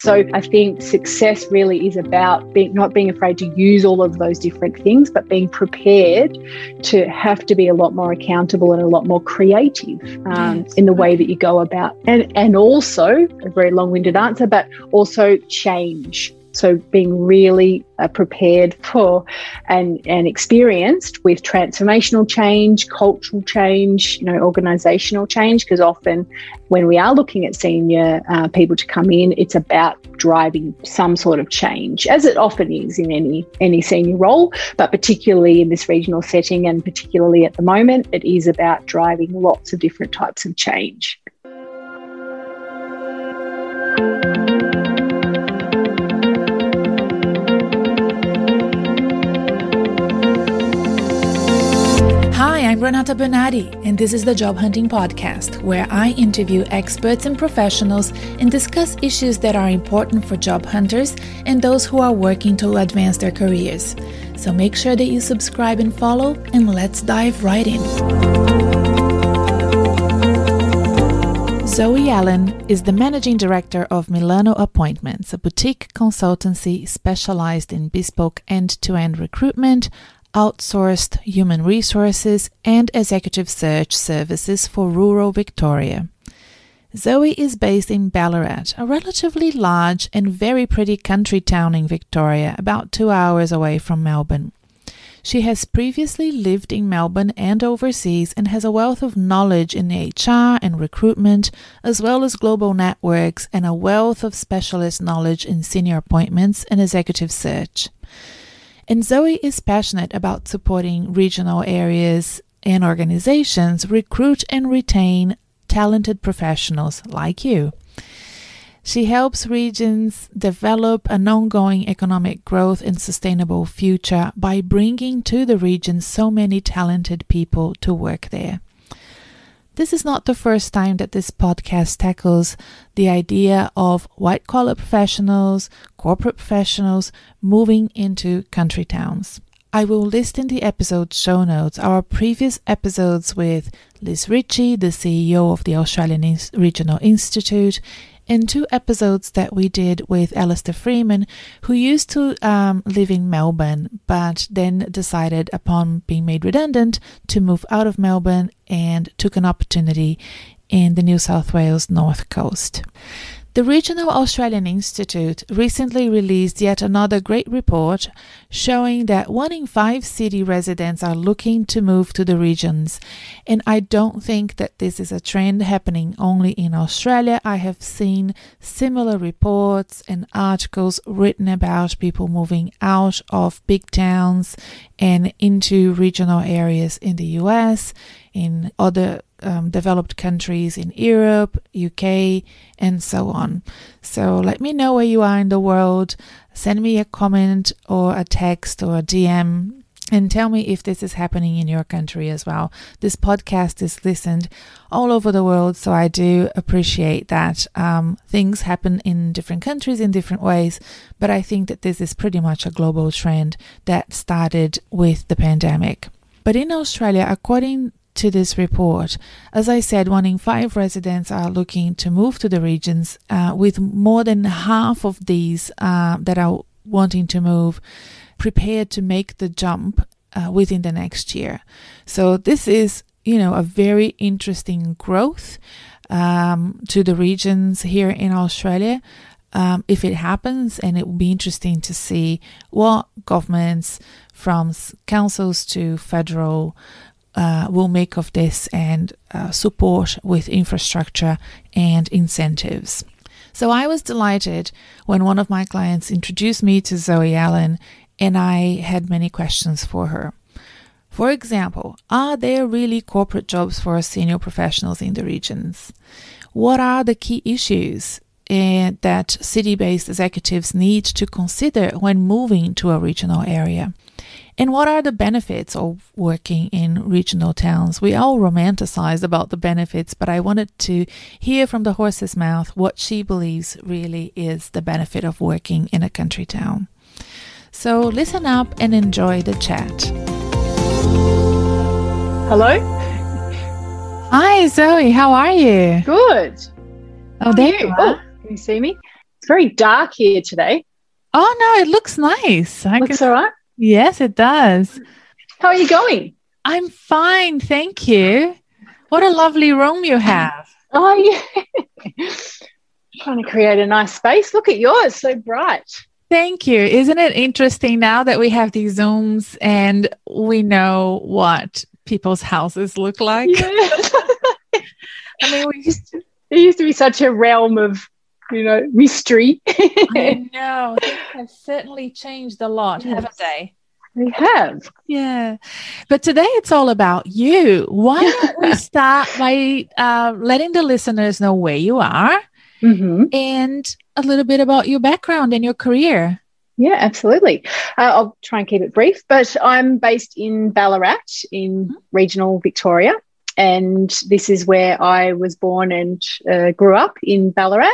So I think success really is about being not being afraid to use all of those different things, but being prepared to have to be a lot more accountable and a lot more creative um, yes. in the way that you go about, and and also a very long-winded answer, but also change. So being really uh, prepared for and, and experienced with transformational change, cultural change, you know, organizational change, because often when we are looking at senior uh, people to come in, it's about driving some sort of change, as it often is in any any senior role, but particularly in this regional setting and particularly at the moment, it is about driving lots of different types of change. I'm Renata Bernardi, and this is the Job Hunting Podcast, where I interview experts and professionals and discuss issues that are important for job hunters and those who are working to advance their careers. So make sure that you subscribe and follow, and let's dive right in. Zoe Allan is the managing director of Millano Appointments, a boutique consultancy specialized in bespoke end to end recruitment, outsourced human resources, and executive search services for rural Victoria. Zoe is based in Ballarat, a relatively large and very pretty country town in Victoria, about two hours away from Melbourne. She has previously lived in Melbourne and overseas and has a wealth of knowledge in HR and recruitment, as well as global networks and a wealth of specialist knowledge in senior appointments and executive search. And Zoe is passionate about supporting regional areas and organizations recruit and retain talented professionals like you. She helps regions develop an ongoing economic growth and sustainable future by bringing to the region so many talented people to work there. This is not the first time that this podcast tackles the idea of white collar professionals, corporate professionals moving into country towns. I will list in the episode show notes our previous episodes with Liz Ritchie, the CEO of the Australian Regional Institute, in two episodes that we did with Alistair Freeman, who used to um, live in Melbourne, but then decided upon being made redundant to move out of Melbourne and took an opportunity in the New South Wales North Coast. The Regional Australian Institute recently released yet another great report showing that one in five city residents are looking to move to the regions. And I don't think that this is a trend happening only in Australia. I have seen similar reports and articles written about people moving out of big towns and into regional areas in the US, in other um, developed countries in Europe, UK, and so on. So let me know where you are in the world. Send me a comment or a text or a DM and tell me if this is happening in your country as well. This podcast is listened all over the world, so I do appreciate that. Um, things happen in different countries in different ways, but I think that this is pretty much a global trend that started with the pandemic. But in Australia, according to this report. As I said, one in five residents are looking to move to the regions, uh, with more than half of these uh, that are wanting to move prepared to make the jump uh, within the next year. So this is, you know, a very interesting growth um, to the regions here in Australia. Um, if it happens, and it will be interesting to see what governments, from councils to federal uh, will make of this and uh, support with infrastructure and incentives. So I was delighted when one of my clients introduced me to Zoe Allan, and I had many questions for her. For example, are there really corporate jobs for senior professionals in the regions? What are the key issues uh, that city based executives need to consider when moving to a regional area? And what are the benefits of working in regional towns? We all romanticize about the benefits, but I wanted to hear from the horse's mouth what she believes really is the benefit of working in a country town. So listen up and enjoy the chat. Hello. Hi, Zoe. How are you? Good. Oh, there you oh, are. Oh, can you see me? It's very dark here today. Oh no, it looks nice. I looks can... all right. Yes, it does. How are you going? I'm fine, thank you. What a lovely room you have. Oh yeah. Trying to create a nice space. Look at yours, so bright. Thank you. Isn't it interesting now that we have these Zooms and we know what people's houses look like? Yeah. I mean, we used to, it used to be such a realm of, you know, mystery. I know. Things have certainly changed a lot, yes. haven't they? They have. Yeah. But today it's all about you. Why don't we start by uh, letting the listeners know where you are mm-hmm. and a little bit about your background and your career. Yeah, absolutely. Uh, I'll try and keep it brief, but I'm based in Ballarat in mm-hmm. regional Victoria. And this is where I was born and uh, grew up in Ballarat.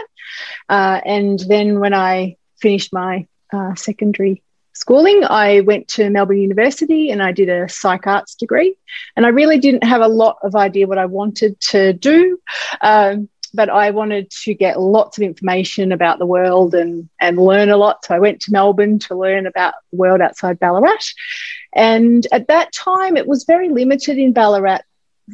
Uh, and then when I finished my uh, secondary schooling, I went to Melbourne University and I did a psych arts degree. And I really didn't have a lot of idea what I wanted to do. Um, but I wanted to get lots of information about the world and, and learn a lot. So I went to Melbourne to learn about the world outside Ballarat. And at that time, it was very limited in Ballarat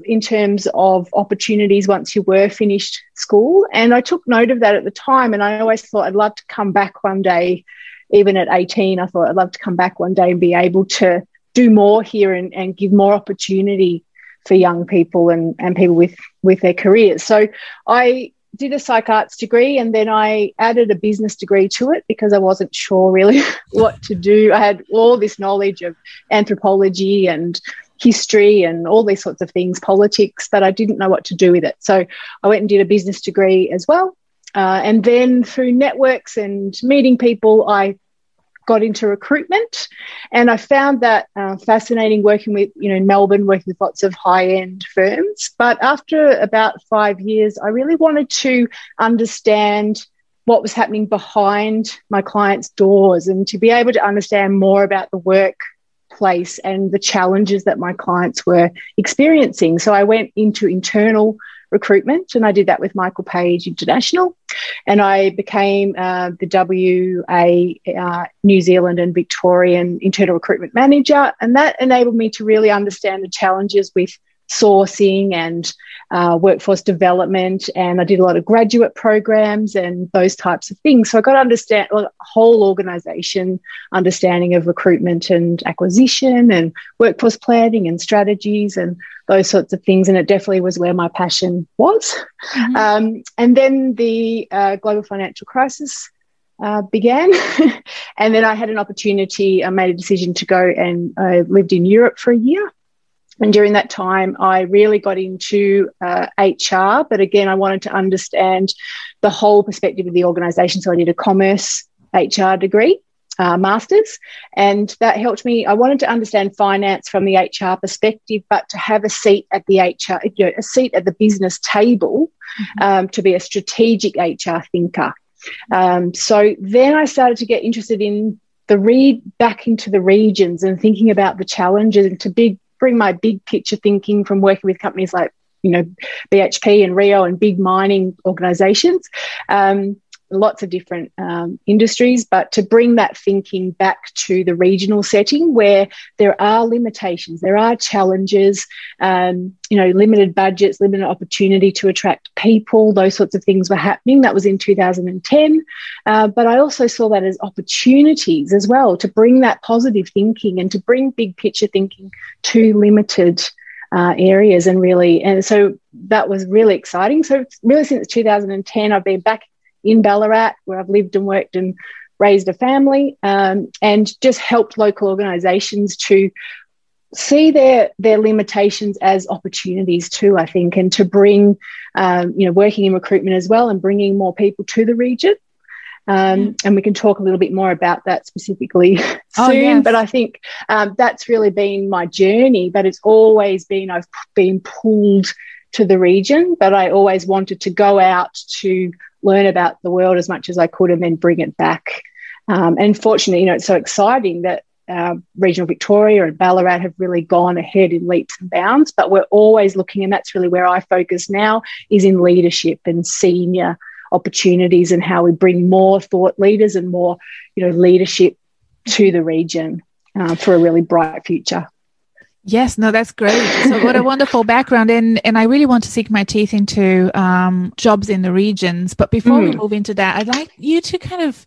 in terms of opportunities once you were finished school. And I took note of that at the time. And I always thought I'd love to come back one day, even at 18. I thought I'd love to come back one day and be able to do more here and, and give more opportunity for young people and, and people with, with their careers. So I did a psych arts degree and then I added a business degree to it because I wasn't sure really what to do. I had all this knowledge of anthropology and history and all these sorts of things, politics, but I didn't know what to do with it. So I went and did a business degree as well. Uh, and then through networks and meeting people, I got into recruitment and I found that uh, fascinating working with, you know, in Melbourne, working with lots of high end firms. But after about five years, I really wanted to understand what was happening behind my clients' doors and to be able to understand more about the workplace and the challenges that my clients were experiencing. So I went into internal recruitment, and I did that with Michael Page International. And I became uh, the WA, uh, New Zealand, and Victorian internal recruitment manager. And that enabled me to really understand the challenges with sourcing and uh, workforce development. And I did a lot of graduate programs and those types of things. So I got to understand well, the whole organization understanding of recruitment and acquisition and workforce planning and strategies and those sorts of things. And it definitely was where my passion was. Mm-hmm. Um, and then the uh, global financial crisis uh, began. and then I had an opportunity, I made a decision to go and I lived in Europe for a year. And during that time, I really got into uh, HR. But again, I wanted to understand the whole perspective of the organization. So I did a commerce HR degree. Uh, masters, and that helped me. I wanted to understand finance from the HR perspective, but to have a seat at the HR, you know, a seat at the business table, mm-hmm. um, to be a strategic HR thinker. Um, so then I started to get interested in the read back into the regions and thinking about the challenges and to big bring my big picture thinking from working with companies like you know BHP and Rio and big mining organizations. Um, lots of different um, industries, but to bring that thinking back to the regional setting where there are limitations, there are challenges, um, you know, limited budgets, limited opportunity to attract people, those sorts of things were happening. That was in 2010. Uh, but I also saw that as opportunities as well to bring that positive thinking and to bring big picture thinking to limited uh, areas and really and so that was really exciting so really since 2010 i've been back in Ballarat, where I've lived and worked and raised a family, um, and just helped local organisations to see their their limitations as opportunities too. I think, and to bring, um, you know, working in recruitment as well, and bringing more people to the region. Um, and we can talk a little bit more about that specifically oh, soon. Yes. But I think um, that's really been my journey. But it's always been I've been pulled to the region, but I always wanted to go out to learn about the world as much as I could and then bring it back. Um, and fortunately, you know, it's so exciting that uh, regional Victoria and Ballarat have really gone ahead in leaps and bounds. But we're always looking, and that's really where I focus now, is in leadership and senior opportunities and how we bring more thought leaders and more, you know, leadership to the region uh, for a really bright future. Yes, no, that's great. So what a wonderful background. And and I really want to sink my teeth into um, jobs in the regions. But before mm. we move into that, I'd like you to kind of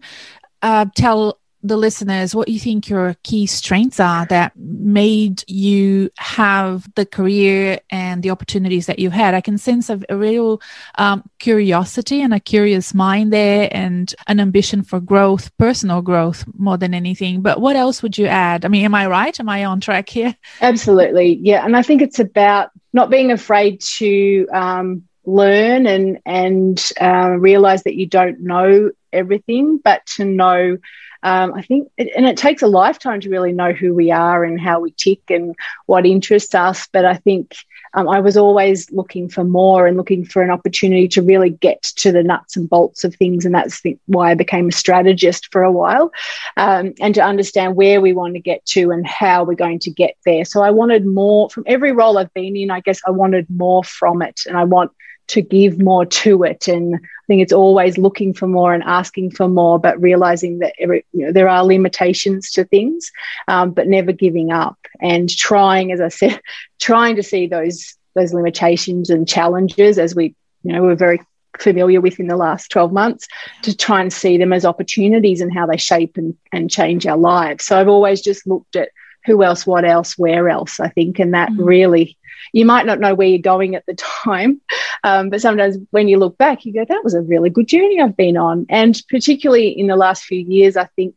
uh, tell the listeners what you think your key strengths are that made you have the career and the opportunities that you had. I can sense a, a real um, curiosity and a curious mind there and an ambition for growth, personal growth more than anything. But what else would you add? I mean, am I right? Am I on track here? Absolutely. Yeah. And I think it's about not being afraid to um, learn and, and uh, realize that you don't know everything, but to know um, I think, and it takes a lifetime to really know who we are and how we tick and what interests us. But I think um, I was always looking for more and looking for an opportunity to really get to the nuts and bolts of things. And that's the, why I became a strategist for a while um, and to understand where we want to get to and how we're going to get there. So I wanted more from every role I've been in. I guess I wanted more from it. And I want to give more to it. And I think it's always looking for more and asking for more, but realizing that every, you know, there are limitations to things, um, but never giving up and trying, as I said, trying to see those those limitations and challenges as we, you know, we're very familiar with in the last 12 months to try and see them as opportunities and how they shape and, and change our lives. So I've always just looked at who else, what else, where else, I think, and that mm. really you might not know where you're going at the time, um, but sometimes when you look back, you go, that was a really good journey I've been on. And particularly in the last few years, I think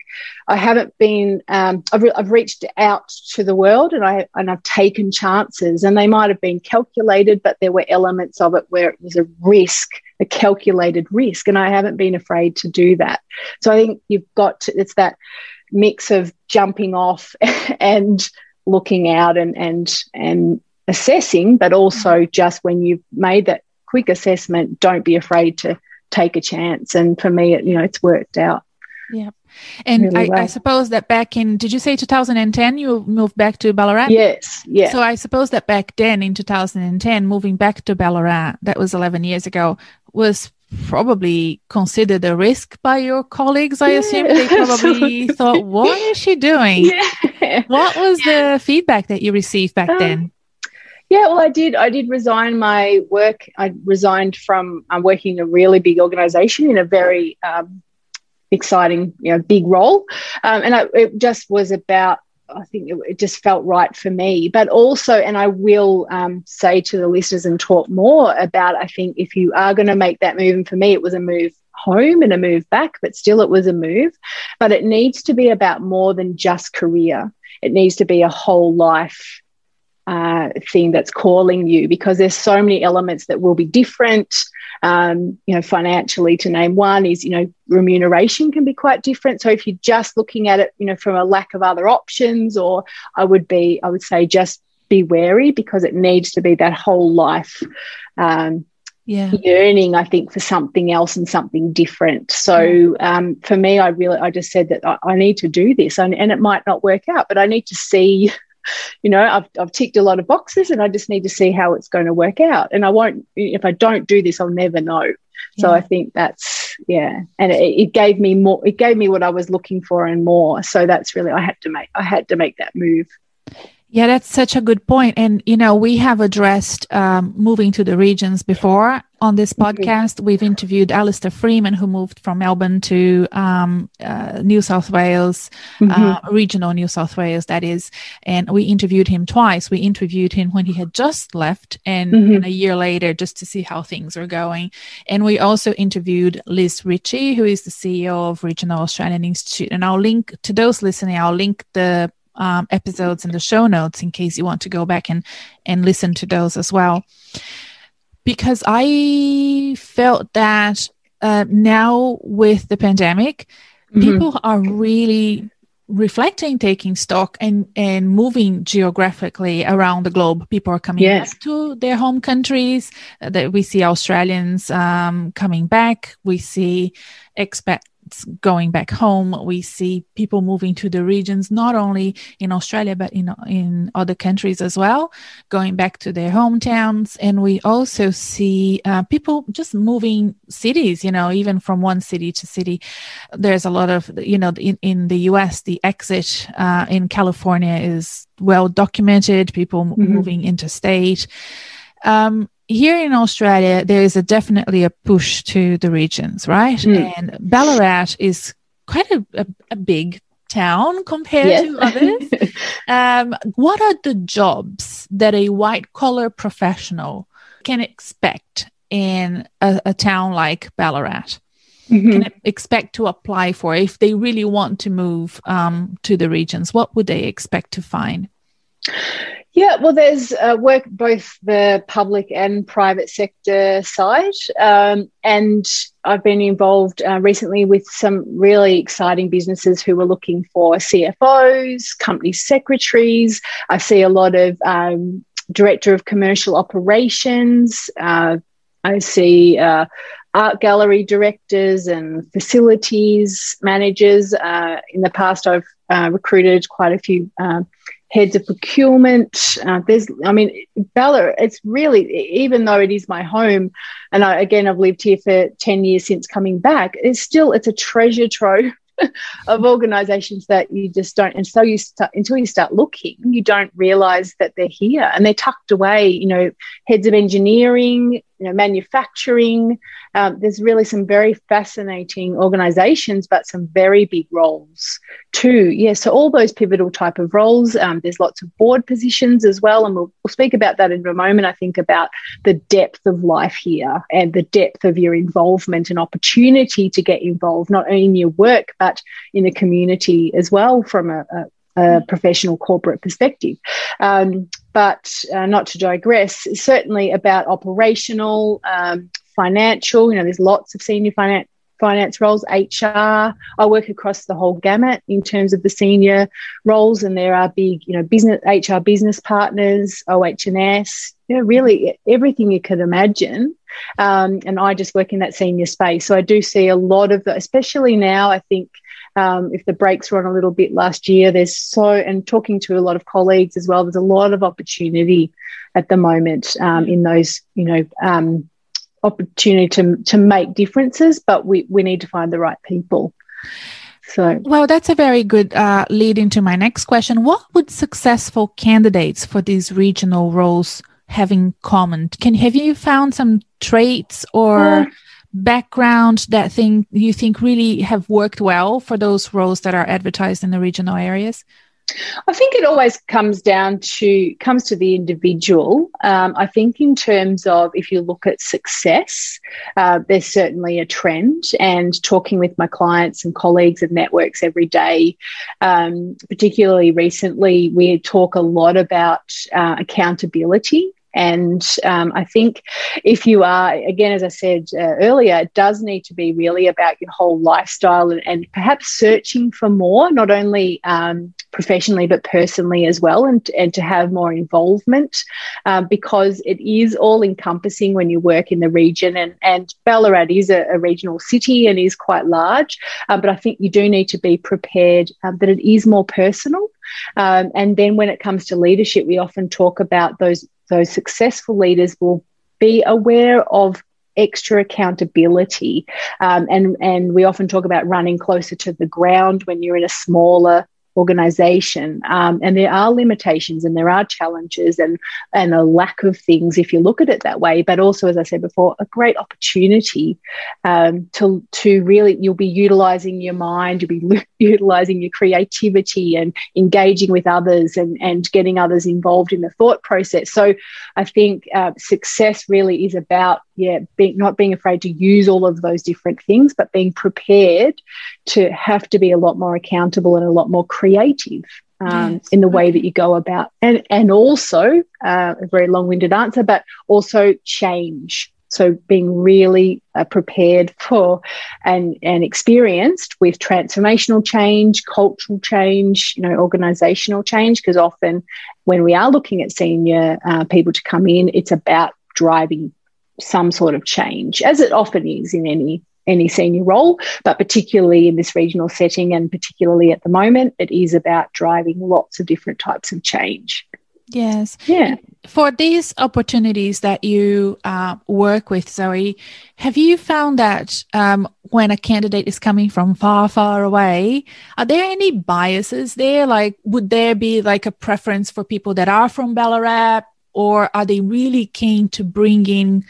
I haven't been, um, I've, re- I've reached out to the world and, I, and I've taken chances, and they might have been calculated, but there were elements of it where it was a risk a calculated risk and i haven't been afraid to do that so i think you've got to, it's that mix of jumping off and looking out and and and assessing, but also mm-hmm. just when you've made that quick assessment, don't be afraid to take a chance. And for me, it, you know, it's worked out. Yeah. And really I, well. I, suppose that back in, did you say 2010 you moved back to Ballarat? Yes. Yeah. So I suppose that back then in 2010, moving back to Ballarat, that was 11 years ago, was probably considered a risk by your colleagues. I yeah, assume they probably thought, what is she doing? Yeah. What was the feedback that you received back um, then? Yeah, well, I did. I did resign my work. I resigned from um, working in a really big organisation in a very um, exciting, you know, big role, um, and I, it just was about. I think it, it, just felt right for me, but also, and I will um, say to the listeners and talk more about. I think if you are going to make that move, and for me, it was a move home and a move back, but still, it was a move. But it needs to be about more than just career. It needs to be a whole life uh, thing that's calling you because there's so many elements that will be different. Um, you know, financially, to name one, is you know remuneration can be quite different. So if you're just looking at it, you know, from a lack of other options, or I would be, I would say, just be wary because it needs to be that whole life. Um, yeah. yearning, I think, for something else and something different. So um, for me, I really, I just said that I, I need to do this, and, and, it might not work out, but I need to see you know, I've, I've ticked a lot of boxes and I just need to see how it's going to work out. And I won't, if I don't do this, I'll never know. Yeah. So I think that's, yeah. And it, it gave me more, it gave me what I was looking for and more. So that's really, I had to make, I had to make that move. Yeah, that's such a good point. And, you know, we have addressed um, moving to the regions before on this podcast. We've interviewed Alistair Freeman, who moved from Melbourne to um, uh, New South Wales, mm-hmm. uh, regional New South Wales, that is. And we interviewed him twice. We interviewed him when he had just left and, mm-hmm. and a year later just to see how things are going. And we also interviewed Liz Ritchie, who is the CEO of Regional Australian Institute. And I'll link to those listening, I'll link the um, episodes in the show notes in case you want to go back and and listen to those as well because i felt that uh, now with the pandemic mm-hmm. people are really reflecting taking stock and and moving geographically around the globe people are coming yes. back to their home countries uh, that we see australians um, coming back we see expat going back home. We see people moving to the regions, not only in Australia, but in, in other countries as well, going back to their hometowns. And we also see uh, people just moving cities, you know, even from one city to city. There's a lot of, you know, in, in the US, the exit uh, in California is well documented, people mm-hmm. moving interstate. Um, here in Australia, there is a definitely a push to the regions, right? Mm. And Ballarat is quite a, a, a big town compared yes. to others. um, what are the jobs that a white collar professional can expect in a, a town like Ballarat? Mm-hmm. Can expect to apply for if they really want to move um, to the regions? What would they expect to find? Yeah, well, there's uh, work both the public and private sector side, um, and I've been involved uh, recently with some really exciting businesses who are looking for CFOs, company secretaries. I see a lot of um, director of commercial operations. Uh, I see uh, art gallery directors and facilities managers. Uh, in the past, I've uh, recruited quite a few heads of procurement. Uh, there's, I mean, Bella, it's really, even though it is my home, and I, again, I've lived here for 10 years since coming back, it's still, it's a treasure trove of organizations that you just don't and so you start until you start looking you don't realize that they're here and they're tucked away you know heads of engineering you know manufacturing. Um, there's really some very fascinating organizations but some very big roles too. Yeah so all those pivotal type of roles um, there's lots of board positions as well and we'll, we'll speak about that in a moment i think about the depth of life here and the depth of your involvement and opportunity to get involved not only in your work but in the community as well from a, a a professional corporate perspective. Um, but uh, not to digress, certainly about operational, um, financial. You know, there's lots of senior finance finance roles, HR. I work across the whole gamut in terms of the senior roles, and there are big, you know, business HR business partners, OH&S, you know, really everything you could imagine. Um, and I just work in that senior space, so I do see a lot of the, especially now. I think um, if the brakes were on a little bit last year, there's so, and talking to a lot of colleagues as well, there's a lot of opportunity at the moment um, in those, you know, um, opportunity to, to make differences, but we, we need to find the right people. So, well, that's a very good uh, lead into my next question. What would successful candidates for these regional roles have in common? Can have you found some traits or uh, background that thing you think really have worked well for those roles that are advertised in the regional areas? I think it always comes down to comes to the individual. Um, I think in terms of if you look at success, uh, there's certainly a trend. And talking with my clients and colleagues and networks every day, um, particularly recently, we talk a lot about uh, accountability and um, I think if you are, again, as I said uh, earlier, it does need to be really about your whole lifestyle and, and perhaps searching for more, not only um, professionally, but personally as well, and, and to have more involvement um, because it is all encompassing when you work in the region. And, and Ballarat is a, a regional city and is quite large, um, but I think you do need to be prepared um, that it is more personal. Um, and then when it comes to leadership, we often talk about those those successful leaders will be aware of extra accountability. Um, and, and we often talk about running closer to the ground when you're in a smaller organization. Um, and there are limitations and there are challenges and, and a lack of things if you look at it that way. But also, as I said before, a great opportunity um, to, to really, you'll be utilizing your mind, you'll be utilizing your creativity and engaging with others and, and getting others involved in the thought process. So I think uh, success really is about, yeah, being, not being afraid to use all of those different things, but being prepared to have to be a lot more accountable and a lot more creative creative um, yes. in the way that you go about and and also uh, a very long-winded answer but also change so being really uh, prepared for and and experienced with transformational change cultural change you know organizational change because often when we are looking at senior uh, people to come in it's about driving some sort of change as it often is in any any senior role, but particularly in this regional setting and particularly at the moment, it is about driving lots of different types of change. Yes. Yeah. For these opportunities that you uh, work with, Zoe, have you found that um, when a candidate is coming from far, far away, are there any biases there? Like, would there be like a preference for people that are from Ballarat, or are they really keen to bring in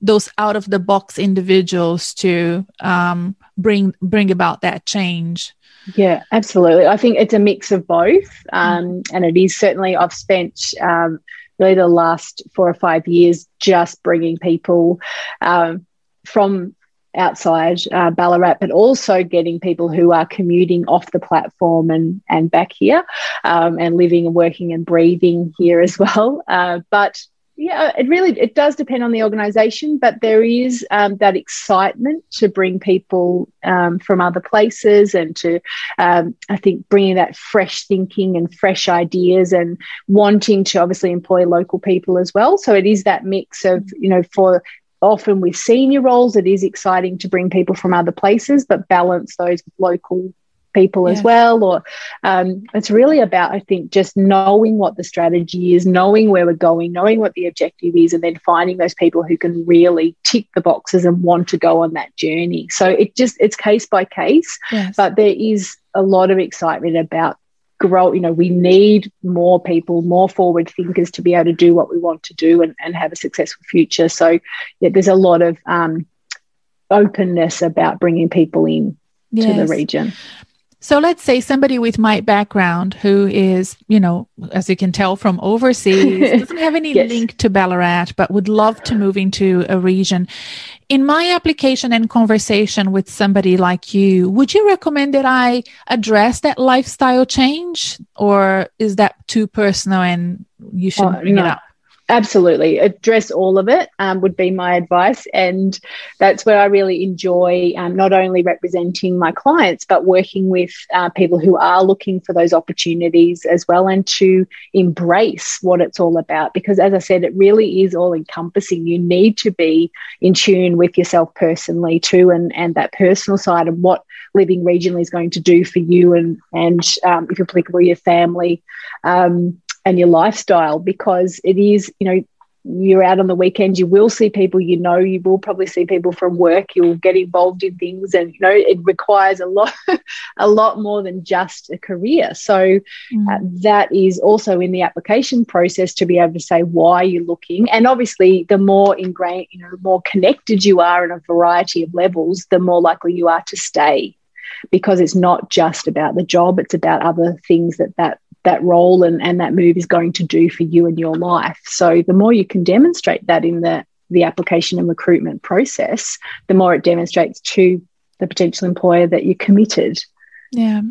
those out of the box individuals to um, bring bring about that change? Yeah, absolutely. I think it's a mix of both. Um, and it is certainly, I've spent um, really the last four or five years just bringing people um, from outside uh, Ballarat, but also getting people who are commuting off the platform and, and back here um, and living and working and breathing here as well. Uh, but yeah, it really it does depend on the organisation, but there is um, that excitement to bring people um, from other places and to um, I think bringing that fresh thinking and fresh ideas and wanting to obviously employ local people as well. So it is that mix of you know for often with senior roles it is exciting to bring people from other places, but balance those local people as well or um, it's really about i think just knowing what the strategy is knowing where we're going knowing what the objective is and then finding those people who can really tick the boxes and want to go on that journey so it just it's case by case yes. but there is a lot of excitement about grow you know we need more people more forward thinkers to be able to do what we want to do and, and have a successful future so yeah there's a lot of um, openness about bringing people in yes. to the region so let's say somebody with my background who is, you know, as you can tell from overseas, doesn't have any yes. link to Ballarat, but would love to move into a region. In my application and conversation with somebody like you, would you recommend that I address that lifestyle change or is that too personal and you should oh, bring no. it up? Absolutely. Address all of it um, would be my advice. And that's where I really enjoy um, not only representing my clients, but working with uh, people who are looking for those opportunities as well and to embrace what it's all about. Because as I said, it really is all encompassing. You need to be in tune with yourself personally too and, and that personal side of what living regionally is going to do for you and, and um, if applicable, your family. Um, and your lifestyle because it is, you know, you're out on the weekends, you will see people you know, you will probably see people from work, you'll get involved in things, and you know, it requires a lot, a lot more than just a career. So mm. uh, that is also in the application process to be able to say why you're looking. And obviously, the more ingrained, you know, the more connected you are in a variety of levels, the more likely you are to stay because it's not just about the job, it's about other things that that that role and, and that move is going to do for you and your life. So the more you can demonstrate that in the, the application and recruitment process, the more it demonstrates to the potential employer that you're committed. Yeah.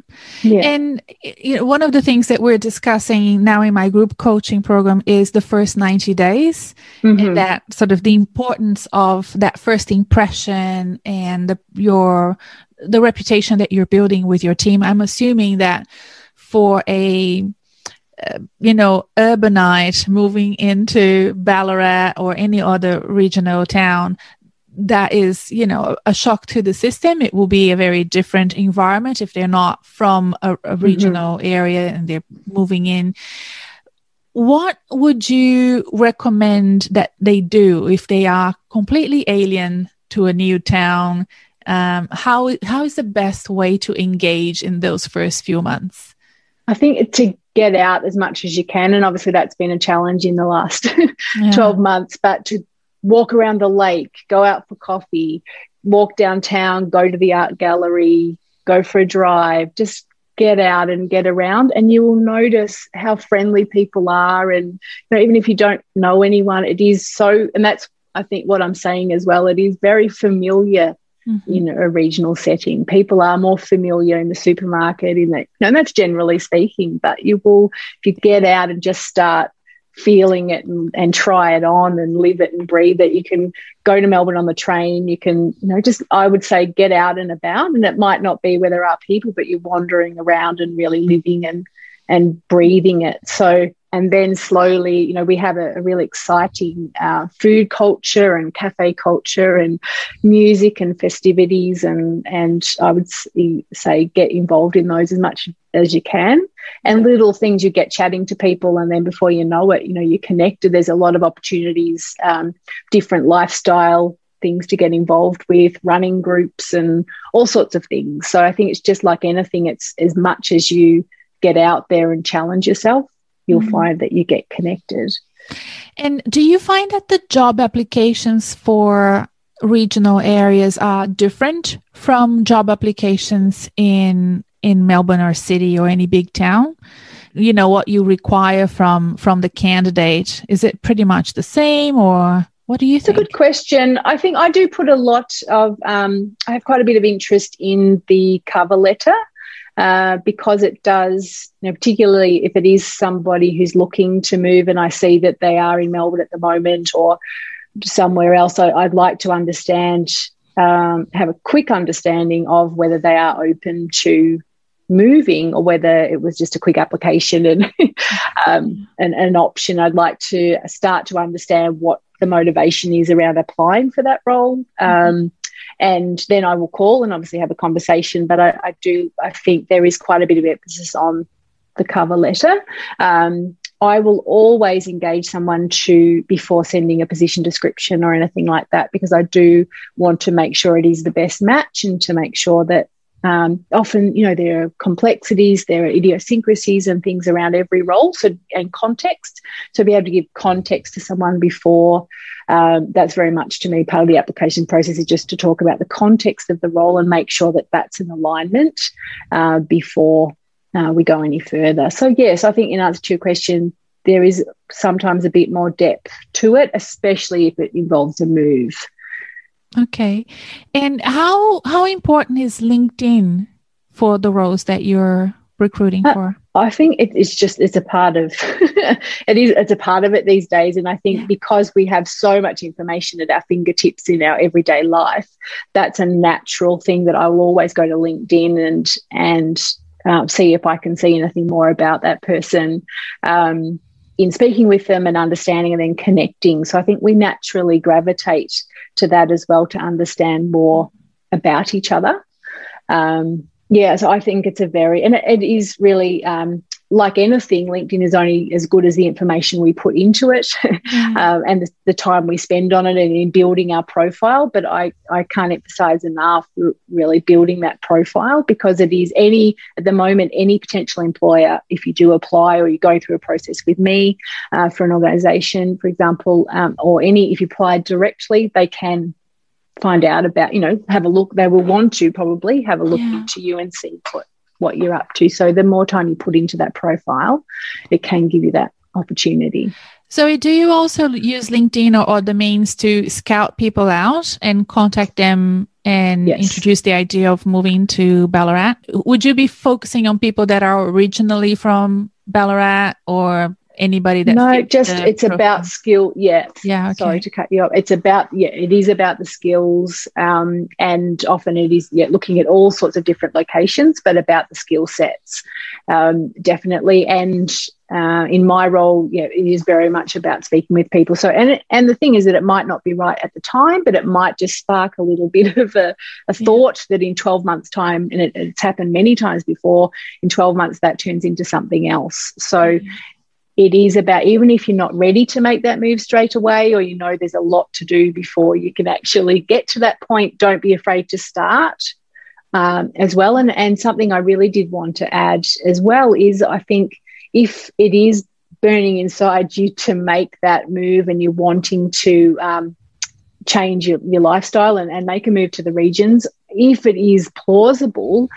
yeah. And you know, one of the things that we're discussing now in my group coaching program is the first 90 days mm-hmm. and that sort of the importance of that first impression and the, your the reputation that you're building with your team. I'm assuming that for a uh, you know, urbanite moving into Ballarat or any other regional town, that is, you know, a shock to the system. It will be a very different environment if they're not from a, a mm-hmm. regional mm-hmm. area and they're moving in. What would you recommend that they do if they are completely alien to a new town? Um, how how is the best way to engage in those first few months? I think to get out as much as you can, and obviously that's been a challenge in the last yeah. 12 months, but to walk around the lake, go out for coffee, walk downtown, go to the art gallery, go for a drive, just get out and get around and you will notice how friendly people are and you know, even if you don't know anyone it is so and that's i think what i'm saying as well it is very familiar mm-hmm. in a regional setting. People are more familiar in the supermarket, in that, and that's generally speaking. But you will, if you get out and just start feeling it and, and try it on and live it and breathe it, you can go to Melbourne on the train. You can, you know, just I would say get out and about. And it might not be where there are people, but you're wandering around and really living and and breathing it. So and then slowly, you know, we have a, a really exciting uh, food culture and cafe culture and music and festivities, and and I would say get involved in those as much as you can. And little things you get chatting to people, and then before you know it, you know, you're connected. There's a lot of opportunities, um, different lifestyle things to get involved with, running groups and all sorts of things. So I think it's just like anything, it's as much as you get out there and challenge yourself, you'll mm-hmm. find that you get connected. And do you find that the job applications for regional areas are different from job applications in in Melbourne or city or any big town? You know what you require from from the candidate is it pretty much the same or what do you it's think? a good question. I think I do put a lot of, um, I have quite a bit of interest in the cover letter uh, because it does, you know, particularly if it is somebody who's looking to move and I see that they are in Melbourne at the moment or somewhere else, I, would like to understand, um, have a quick understanding of whether they are open to moving or whether it was just a quick application and um, an, an option. I'd like to start to understand what the motivation is around applying for that role. Mm-hmm. Um, and then I will call and obviously have a conversation. But I, I, do, I think there is quite a bit of emphasis on the cover letter. Um, I will always engage someone to before sending a position description or anything like that because I do want to make sure it is the best match and to make sure that um, often, you know, there are complexities, there are idiosyncrasies and things around every role, so and context. So be able to give context to someone before um, that's very much to me part of the application process is just to talk about the context of the role and make sure that that's in alignment uh, before uh, we go any further. So yes, I think in answer to your question, there is sometimes a bit more depth to it, especially if it involves a move. Okay. And how how important is LinkedIn for the roles that you're recruiting uh, for? I think it, it's just it's a part of it is it's a part of it these days, and I think yeah. because we have so much information at our fingertips in our everyday life, that's a natural thing that I will always go to LinkedIn and and um, see if I can see anything more about that person. Um, in speaking with them and understanding and then connecting. So I think we naturally gravitate to that as well to understand more about each other. Um, yeah, so I think it's a very, and it, it is really um, like anything, LinkedIn is only as good as the information we put into it mm. um, and the, the, time we spend on it and in building our profile. But I, I can't emphasize enough really building that profile because it is any, at the moment, any potential employer, if you do apply or you go through a process with me uh, for an organization, for example, um, or any, if you apply directly, they can find out about, you know, have a look. They will want to probably have a look yeah. into you and see what what you're up to. So the more time you put into that profile, it can give you that opportunity. So do you also use LinkedIn or other means to scout people out and contact them and yes. introduce the idea of moving to Ballarat? Would you be focusing on people that are originally from Ballarat or anybody that no just it's about skill yeah. Yeah okay. sorry to cut you off. It's about yeah it is about the skills um, and often it is yeah looking at all sorts of different locations but about the skill sets um, definitely. And uh, in my role yeah it is very much about speaking with people. So and and the thing is that it might not be right at the time but it might just spark a little bit of a, a thought yeah. that in 12 months time and it, it's happened many times before in 12 months that turns into something else. So it is about even if you're not ready to make that move straight away or you know there's a lot to do before you can actually get to that point don't be afraid to start um, as well. And, and something i really did want to add as well is i think if it is burning inside you to make that move and you're wanting to um, change your, your lifestyle and, and make a move to the regions if it is plausible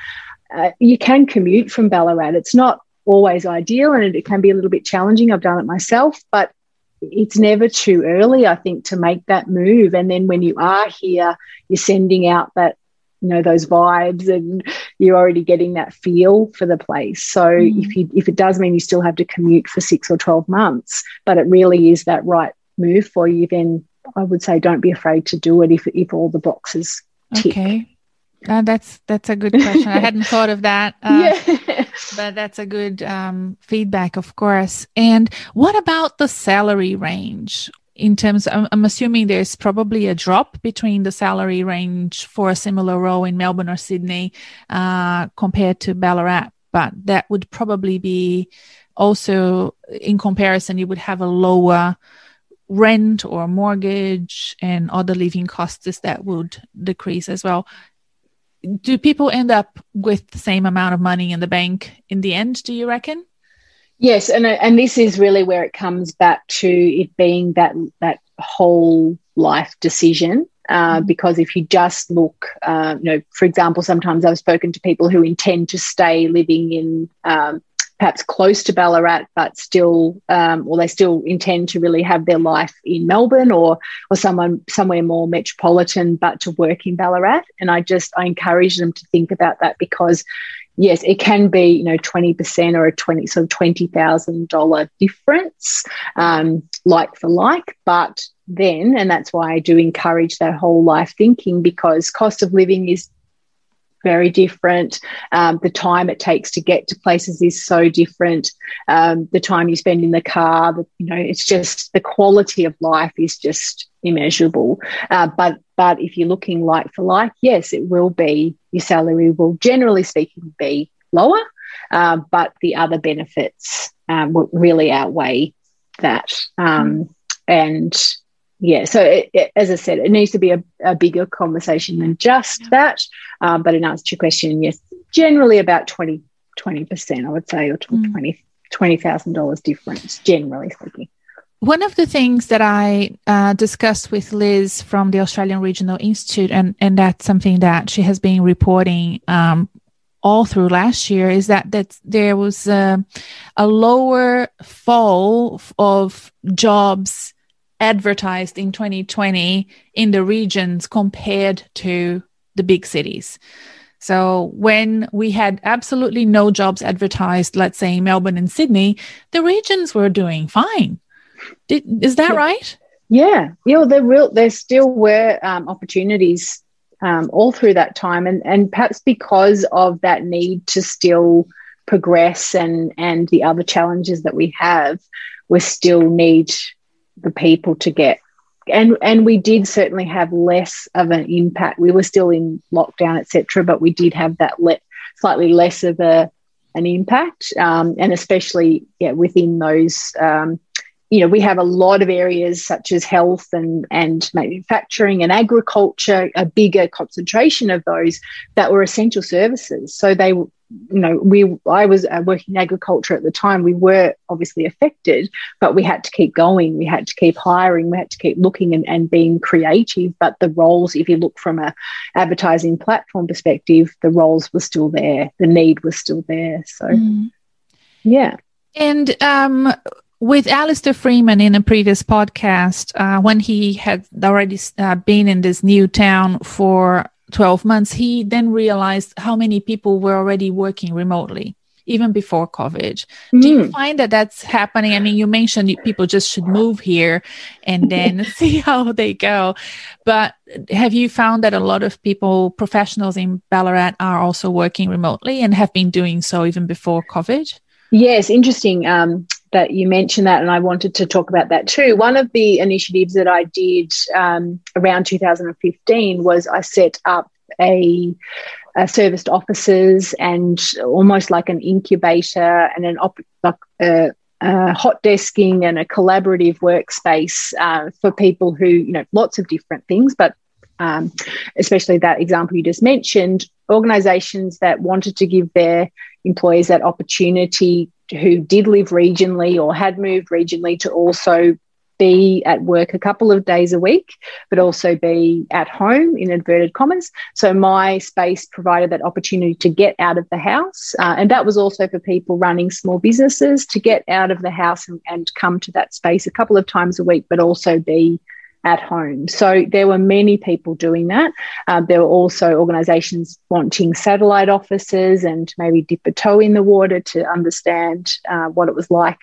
uh, you can commute from ballarat. It's not always ideal and it can be a little bit challenging. I've done it myself, but it's never too early, I think, to make that move. And then when you are here, you're sending out that, you know, those vibes and you're already getting that feel for the place. So mm. if you if it does mean you still have to commute for six or 12 months, but it really is that right move for you, then I would say don't be afraid to do it if if all the boxes tick. Okay. Uh, that's that's a good question. I hadn't thought of that. Uh, yeah. but that's a good um, feedback, of course. And what about the salary range? In terms, I'm, I'm assuming there's probably a drop between the salary range for a similar role in Melbourne or Sydney uh, compared to Ballarat, but that would probably be also in comparison. You would have a lower rent or mortgage and other living costs that would decrease as well do people end up with the same amount of money in the bank in the end do you reckon yes and and this is really where it comes back to it being that that whole life decision uh, mm-hmm. because if you just look, uh, you know, for example, sometimes I've spoken to people who intend to stay living in um, perhaps close to Ballarat, but still, um, or they still intend to really have their life in Melbourne or or someone somewhere more metropolitan, but to work in Ballarat. And I just I encourage them to think about that because yes, it can be you know twenty percent or a twenty sort of twenty thousand dollar difference, um, like for like, but then and that's why I do encourage that whole life thinking because cost of living is very different. Um, the time it takes to get to places is so different. Um, the time you spend in the car, the, you know, it's just the quality of life is just immeasurable. Uh, but but if you're looking like for like, yes, it will be your salary will generally speaking be lower, uh, but the other benefits um, will really outweigh that. Um, and yeah, so it, it, as I said, it needs to be a, a bigger conversation than just yeah. that. Um, but in answer to your question, yes, generally about 20, 20%, I would say, or mm. 20 $20,000 difference, generally speaking. One of the things that I uh, discussed with Liz from the Australian Regional Institute, and, and that's something that she has been reporting um, all through last year, is that, that there was uh, a lower fall of jobs advertised in 2020 in the regions compared to the big cities. So when we had absolutely no jobs advertised, let's say in Melbourne and Sydney, the regions were doing fine. Did, is that yeah. right? Yeah, yeah. There real there still were um, opportunities um, all through that time, and and perhaps because of that need to still progress and and the other challenges that we have, we still need the people to get and and we did certainly have less of an impact. We were still in lockdown etc but we did have that le- slightly less of a an impact um, and especially yeah within those um, you know we have a lot of areas such as health and and manufacturing and agriculture a bigger concentration of those that were essential services. So they you know, we I was uh, working in agriculture at the time. We were obviously affected, but we had to keep going. We had to keep hiring. We had to keep looking and, and being creative. But the roles, if you look from a advertising platform perspective, the roles were still there. The need was still there. So, mm. yeah. And um, with Alistair Freeman in a previous podcast, uh, when he had already uh, been in this new town for 12 months, he then realized how many people were already working remotely even before COVID. Mm. Do you mm. find that that's happening? I mean, you mentioned people just should move here and then see how they go. But have you found that a lot of people, professionals in Ballarat, are also working remotely and have been doing so even before COVID? Yes, interesting. Um, that you mentioned that, and I wanted to talk about that too. One of the initiatives that I did um, around 2015 was I set up a, a, serviced offices and almost like an incubator and an op- like a, a hot desking and a collaborative workspace uh, for people who you know lots of different things, but um, especially that example you just mentioned, organizations that wanted to give their employees that opportunity who did live regionally or had moved regionally to also be at work a couple of days a week, but also be at home in inverted commas. So my space provided that opportunity to get out of the house. Uh, and that was also for people running small businesses to get out of the house and, and come to that space a couple of times a week, but also be at home. So there were many people doing that. Um, there were also organisations wanting satellite offices and maybe dip a toe in the water to understand uh, what it was like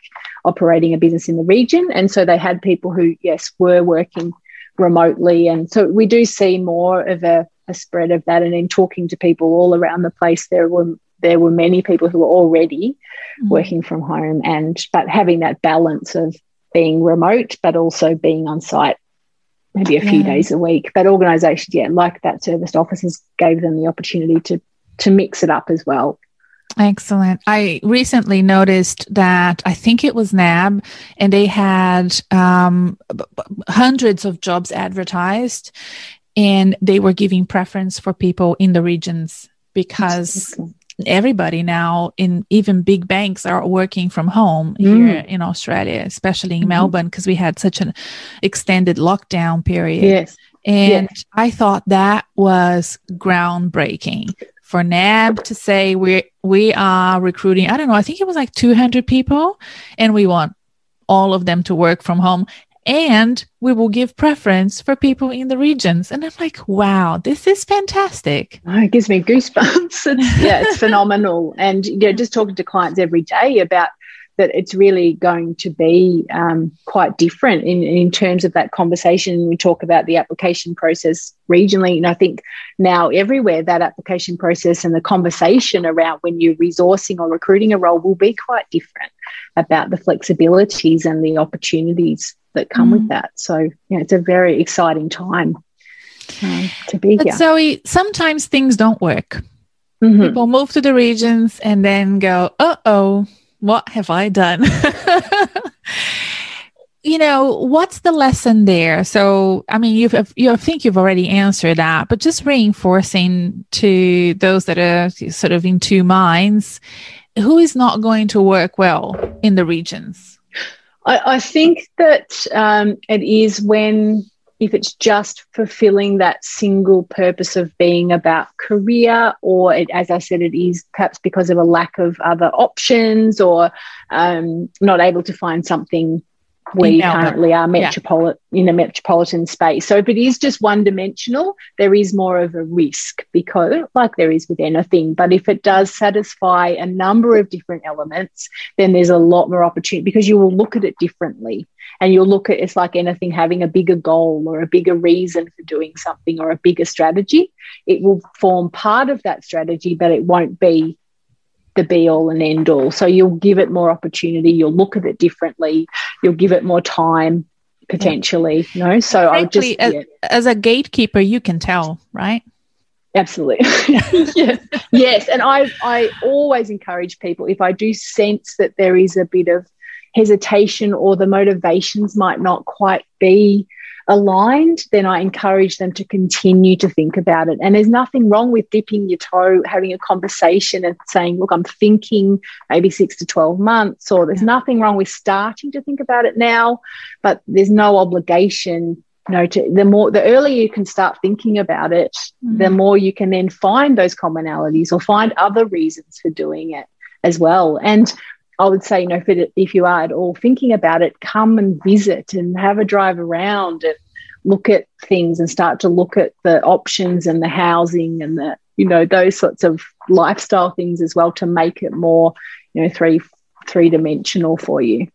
operating a business in the region. And so they had people who, yes, were working remotely. And so we do see more of a a spread of that. And in talking to people all around the place, there were there were many people who were already mm-hmm. working from home and but having that balance of being remote but also being on site maybe a few yeah. days a week. But organisations, yeah, like that serviced offices gave them the opportunity to to mix it up as well. Excellent. I recently noticed that I think it was NAB, and they had um, hundreds of jobs advertised, and they were giving preference for people in the regions because everybody now in even big banks are working from home mm. here in Australia, especially in mm-hmm. Melbourne, because we had such an extended lockdown period. Yes. And yes. I thought that was groundbreaking for NAB to say we we are recruiting. I don't know. I think it was like 200 people, and we want all of them to work from home and we will give preference for people in the regions. And I'm like, wow, this is fantastic. Oh, it gives me goosebumps. It's, yeah, it's phenomenal. And you know, just talking to clients every day about that it's really going to be um, quite different in, in terms of that conversation. We talk about the application process regionally, and I think now everywhere that application process and the conversation around when you're resourcing or recruiting a role will be quite different about the flexibilities and the opportunities that come mm. with that. So, yeah, it's a very exciting time uh, to be but here. Zoe, sometimes things don't work. Mm-hmm. People move to the regions and then go, uh oh, what have I done? you know, what's the lesson there? So, I mean, you've, you I think you've already answered that, but just reinforcing to those that are sort of in two minds, who is not going to work well in the regions? I, I think that um, it is when if it's just fulfilling that single purpose of being about career, or it, as I said, it is perhaps because of a lack of other options or um, not able to find something we currently are metropolitan yeah. in a metropolitan space. So if it is just one dimensional, there is more of a risk because like there is with anything. But if it does satisfy a number of different elements, then there's a lot more opportunity because you will look at it differently. And you'll look at it's like anything having a bigger goal or a bigger reason for doing something or a bigger strategy. It will form part of that strategy, but it won't be the be all and end all. So you'll give it more opportunity, you'll look at it differently, you'll give it more time potentially. You know, so I just as, yeah. as a gatekeeper, you can tell, right? Absolutely. yes. yes. And I I always encourage people if I do sense that there is a bit of hesitation or the motivations might not quite be aligned, then I encourage them to continue to think about it. And there's nothing wrong with dipping your toe, having a conversation and saying, look, I'm thinking maybe six to 12 months, or there's yeah. nothing wrong with starting to think about it now, but there's no obligation. You know, to, the more the earlier you can start thinking about it, mm. the more you can then find those commonalities or find other reasons for doing it as well. And I would say, you know, if, if you are at all thinking about it, come and visit and have a drive around and look at things and start to look at the options and the housing and the, you know, those sorts of lifestyle things as well to make it more, you know, three three dimensional for you.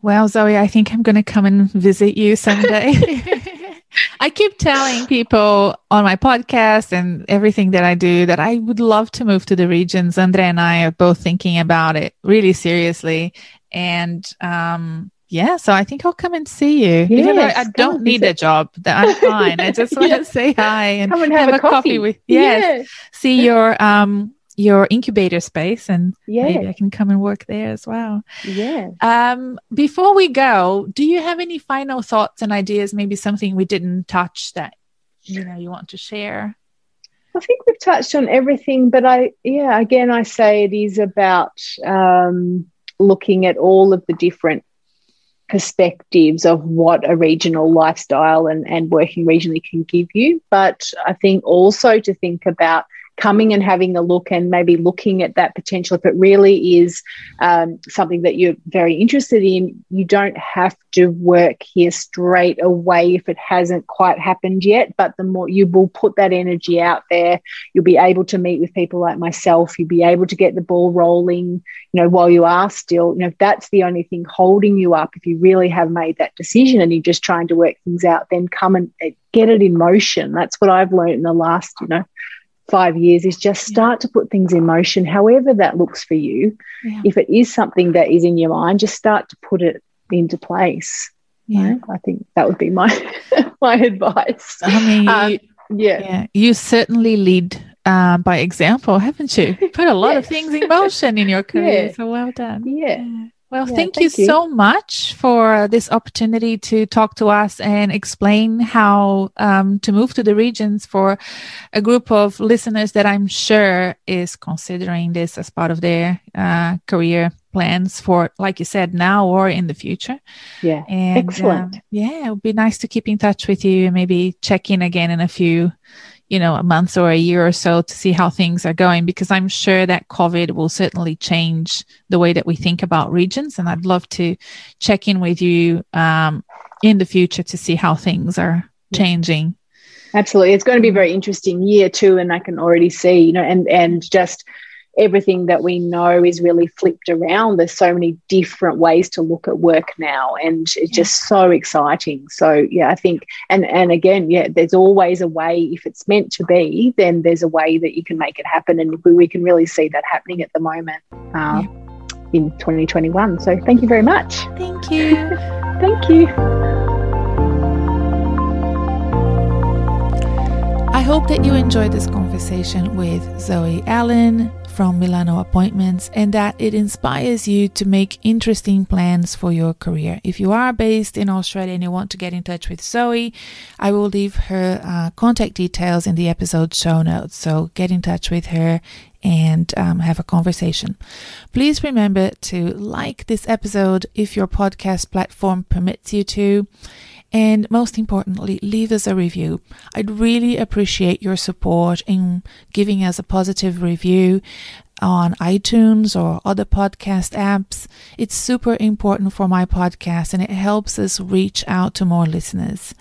Well, Zoe, I think I'm going to come and visit you someday. I keep telling people on my podcast and everything that I do that I would love to move to the regions. Andre and I are both thinking about it really seriously. And um, yeah, so I think I'll come and see you. Yes, Even though I don't need a job, I'm fine. I just want to say hi and, come and have, have a, coffee. coffee with. Yes, yes. see your um your incubator space and yeah. maybe I can come and work there as well. Yeah. Um, before we go, do you have any final thoughts and ideas, maybe something we didn't touch that you know you want to share? I think we've touched on everything, but I yeah, again I say it is about um, looking at all of the different perspectives of what a regional lifestyle and, and working regionally can give you. But I think also to think about coming and having a look and maybe looking at that potential. If it really is um, something that you're very interested in you don't have to work here straight away if it hasn't quite happened yet. But the more you will put that energy out there you'll be able to meet with people like myself. You'll be able to get the ball rolling you know while you are still you know if that's the only thing holding you up. If you really have made that decision and you're just trying to work things out then come and uh, get it in motion. That's what i've learned in the last you know five years is just start to put things in motion, however that looks for you. Yeah. If it is something that is in your mind, just start to put it into place. Yeah, I think that would be my my advice. I mean, um, you, yeah. yeah, you certainly lead uh, by example, haven't you? you put a lot yes. of things in motion in your career. Yeah. So well done. Yeah. Well, yeah, thank, thank you, you, so much for this opportunity to talk to us and explain how um, to move to the regions for a group of listeners that I'm sure is considering this as part of their uh, career plans for, like you said, now or in the future. Yeah, and, excellent. Um, yeah, it would be nice to keep in touch with you and maybe check in again in a few you know, a month or a year or so to see how things are going, because I'm sure that COVID will certainly change the way that we think about regions. And I'd love to check in with you um, in the future to see how things are changing. Absolutely. It's going to be a very interesting year too. And I can already see, you know, and, and just everything that we know is really flipped around. There's so many different ways to look at work now, and it's just so exciting. So yeah, I think, and and again, yeah, there's always a way. If it's meant to be, then there's a way that you can make it happen, and we, we can really see that happening at the moment. Uh, yeah. In 2021. So, thank you very much. Thank you. thank you. I hope that you enjoyed this conversation with Zoe Allan from Millano Appointments and that it inspires you to make interesting plans for your career. If you are based in Australia and you want to get in touch with Zoe, I will leave her uh, contact details in the episode show notes. So get in touch with her and um, have a conversation. Please remember to like this episode if your podcast platform permits you to. And most importantly, leave us a review. I'd really appreciate your support in giving us a positive review on iTunes or other podcast apps. It's super important for my podcast and it helps us reach out to more listeners.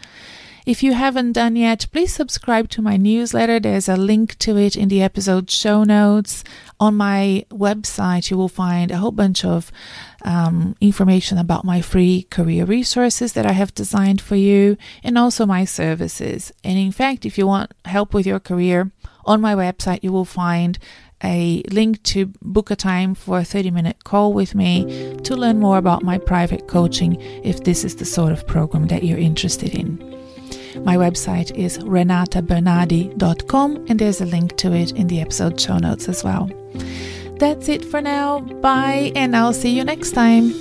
If you haven't done yet, please subscribe to my newsletter. There's a link to it in the episode show notes. On my website, you will find a whole bunch of um, information about my free career resources that I have designed for you and also my services. And in fact, if you want help with your career, on my website, you will find a link to book a time for a 30 minute call with me to learn more about my private coaching if this is the sort of program that you're interested in. My website is renatabernardi.com and there's a link to it in the episode show notes as well. That's it for now. Bye, and I'll see you next time.